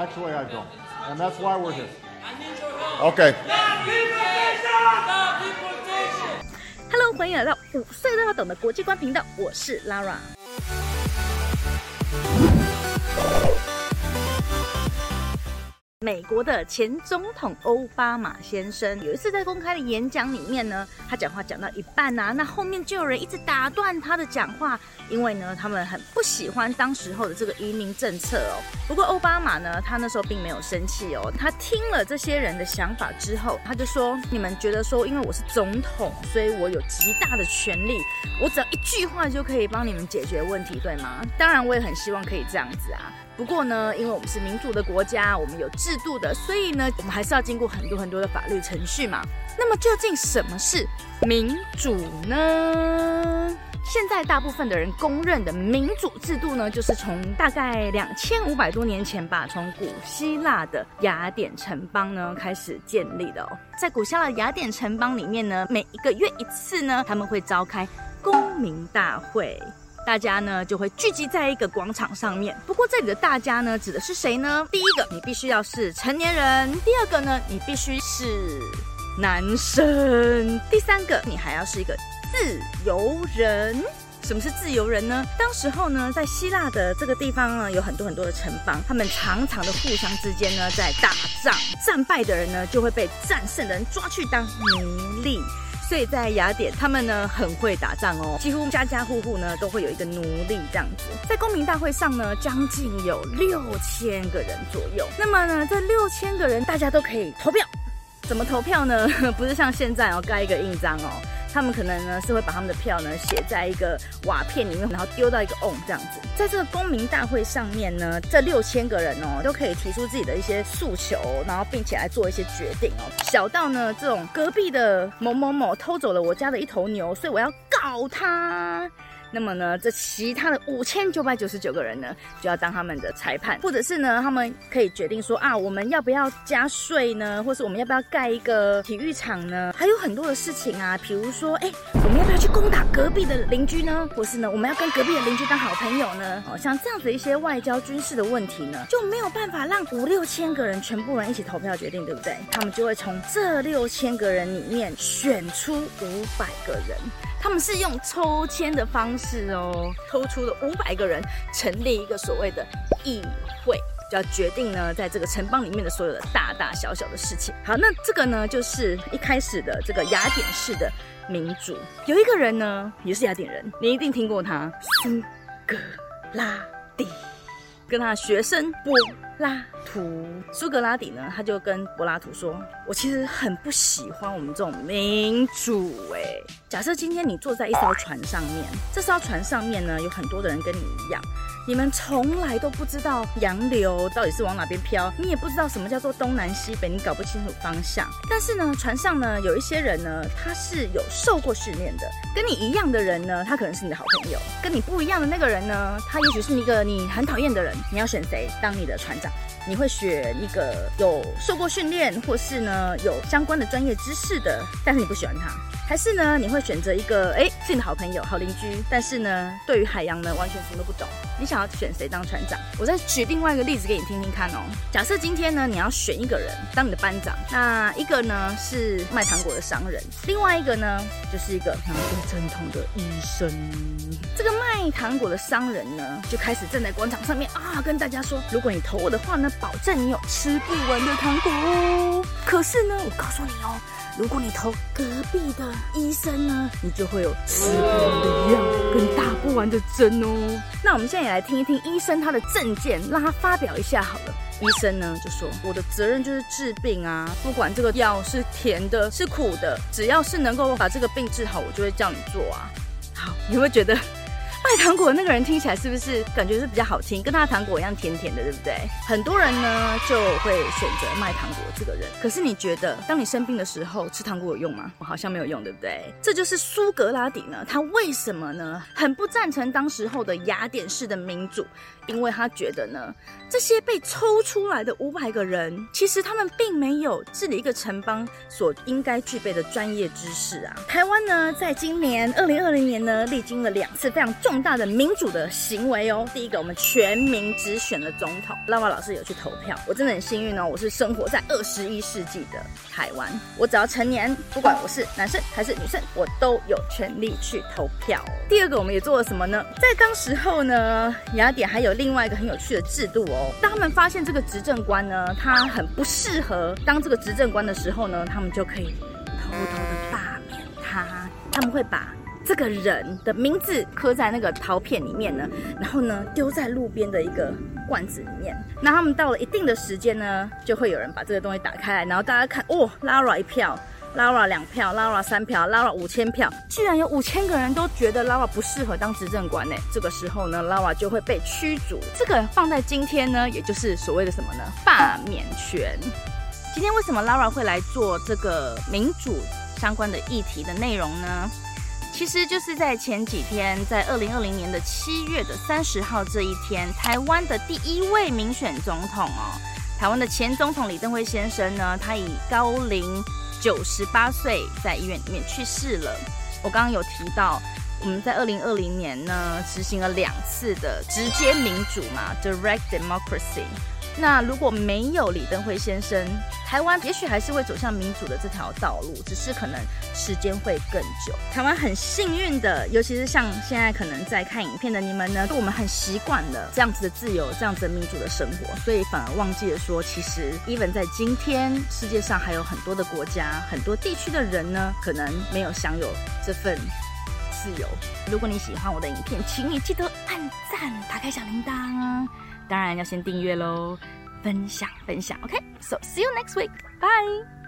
Actually, I don't. And that's why we're here. Okay. Hello，欢迎来到五岁都要懂的国际观频道，我是 Lara。美国的前总统奥巴马先生有一次在公开的演讲里面呢，他讲话讲到一半啊，那后面就有人一直打断他的讲话，因为呢，他们很不喜欢当时候的这个移民政策哦。不过奥巴马呢，他那时候并没有生气哦，他听了这些人的想法之后，他就说：你们觉得说，因为我是总统，所以我有极大的权利，我只要一句话就可以帮你们解决问题，对吗？当然，我也很希望可以这样子啊。不过呢，因为我们是民主的国家，我们有制度的，所以呢，我们还是要经过很多很多的法律程序嘛。那么究竟什么是民主呢？现在大部分的人公认的民主制度呢，就是从大概两千五百多年前吧，从古希腊的雅典城邦呢开始建立的哦。在古希腊雅典城邦里面呢，每一个月一次呢，他们会召开公民大会。大家呢就会聚集在一个广场上面。不过这里的大家呢指的是谁呢？第一个，你必须要是成年人；第二个呢，你必须是男生；第三个，你还要是一个自由人。什么是自由人呢？当时候呢，在希腊的这个地方呢，有很多很多的城邦，他们常常的互相之间呢在打仗，战败的人呢就会被战胜的人抓去当奴隶。所以在雅典，他们呢很会打仗哦，几乎家家户户呢都会有一个奴隶这样子。在公民大会上呢，将近有六千个人左右。那么呢，这六千个人大家都可以投票，怎么投票呢？不是像现在哦，盖一个印章哦。他们可能呢是会把他们的票呢写在一个瓦片里面，然后丢到一个瓮这样子。在这个公民大会上面呢，这六千个人哦都可以提出自己的一些诉求，然后并且来做一些决定哦。小到呢这种隔壁的某某某偷走了我家的一头牛，所以我要告他。那么呢，这其他的五千九百九十九个人呢，就要当他们的裁判，或者是呢，他们可以决定说啊，我们要不要加税呢？或是我们要不要盖一个体育场呢？还有很多的事情啊，比如说，哎，我们要不要去攻打隔壁的邻居呢？或是呢，我们要跟隔壁的邻居当好朋友呢？哦，像这样子一些外交军事的问题呢，就没有办法让五六千个人全部人一起投票决定，对不对？他们就会从这六千个人里面选出五百个人。他们是用抽签的方式哦，抽出了五百个人，成立一个所谓的议会，就要决定呢，在这个城邦里面的所有的大大小小的事情。好，那这个呢，就是一开始的这个雅典式的民主。有一个人呢，也是雅典人，你一定听过他，苏格拉底，跟他学生柏拉图。苏格拉底呢，他就跟柏拉图说：“我其实很不喜欢我们这种民主。哎，假设今天你坐在一艘船上面，这艘船上面呢，有很多的人跟你一样。”你们从来都不知道洋流到底是往哪边飘，你也不知道什么叫做东南西北，你搞不清楚方向。但是呢，船上呢有一些人呢，他是有受过训练的，跟你一样的人呢，他可能是你的好朋友；跟你不一样的那个人呢，他也许是一个你很讨厌的人。你要选谁当你的船长？你会选一个有受过训练，或是呢有相关的专业知识的，但是你不喜欢他。还是呢？你会选择一个哎，自己的好朋友、好邻居，但是呢，对于海洋呢，完全什么都不懂。你想要选谁当船长？我再举另外一个例子给你听听看哦。假设今天呢，你要选一个人当你的班长，那一个呢是卖糖果的商人，另外一个呢就是一个拿着针筒的医生。这个卖糖果的商人呢，就开始站在广场上面啊，跟大家说：如果你投我的话呢，保证你有吃不完的糖果。可是呢，我告诉你哦。如果你投隔壁的医生呢，你就会有吃不完的药跟打不完的针哦。那我们现在也来听一听医生他的证件，让他发表一下好了。医生呢就说：“我的责任就是治病啊，不管这个药是甜的、是苦的，只要是能够把这个病治好，我就会叫你做啊。”好，你会觉得？卖糖果那个人听起来是不是感觉是比较好听，跟他的糖果一样甜甜的，对不对？很多人呢就会选择卖糖果这个人。可是你觉得，当你生病的时候吃糖果有用吗？我好像没有用，对不对？这就是苏格拉底呢，他为什么呢很不赞成当时候的雅典式的民主？因为他觉得呢，这些被抽出来的五百个人，其实他们并没有治理一个城邦所应该具备的专业知识啊。台湾呢，在今年二零二零年呢，历经了两次非常重。大的民主的行为哦。第一个，我们全民直选了总统，拉瓦老师有去投票，我真的很幸运哦，我是生活在二十一世纪的台湾，我只要成年，不管我是男生还是女生，我都有权利去投票。第二个，我们也做了什么呢？在当时候呢，雅典还有另外一个很有趣的制度哦。当他们发现这个执政官呢，他很不适合当这个执政官的时候呢，他们就可以偷偷的罢免他。他们会把这个人的名字刻在那个陶片里面呢，然后呢丢在路边的一个罐子里面。那他们到了一定的时间呢，就会有人把这个东西打开来，然后大家看，哦，Lara 一票，Lara 两票，Lara 三票，Lara 五千票，居然有五千个人都觉得 Lara 不适合当执政官呢。这个时候呢，Lara 就会被驱逐。这个放在今天呢，也就是所谓的什么呢？罢免权。今天为什么 Lara 会来做这个民主相关的议题的内容呢？其实就是在前几天，在二零二零年的七月的三十号这一天，台湾的第一位民选总统哦，台湾的前总统李登辉先生呢，他以高龄九十八岁在医院里面去世了。我刚刚有提到，我们在二零二零年呢执行了两次的直接民主嘛，direct democracy。那如果没有李登辉先生，台湾也许还是会走向民主的这条道路，只是可能时间会更久。台湾很幸运的，尤其是像现在可能在看影片的你们呢，我们很习惯了这样子的自由、这样子的民主的生活，所以反而忘记了说，其实 even 在今天世界上还有很多的国家、很多地区的人呢，可能没有享有这份自由。如果你喜欢我的影片，请你记得按赞、打开小铃铛。当然要先订阅喽，分享分享，OK。So see you next week. Bye.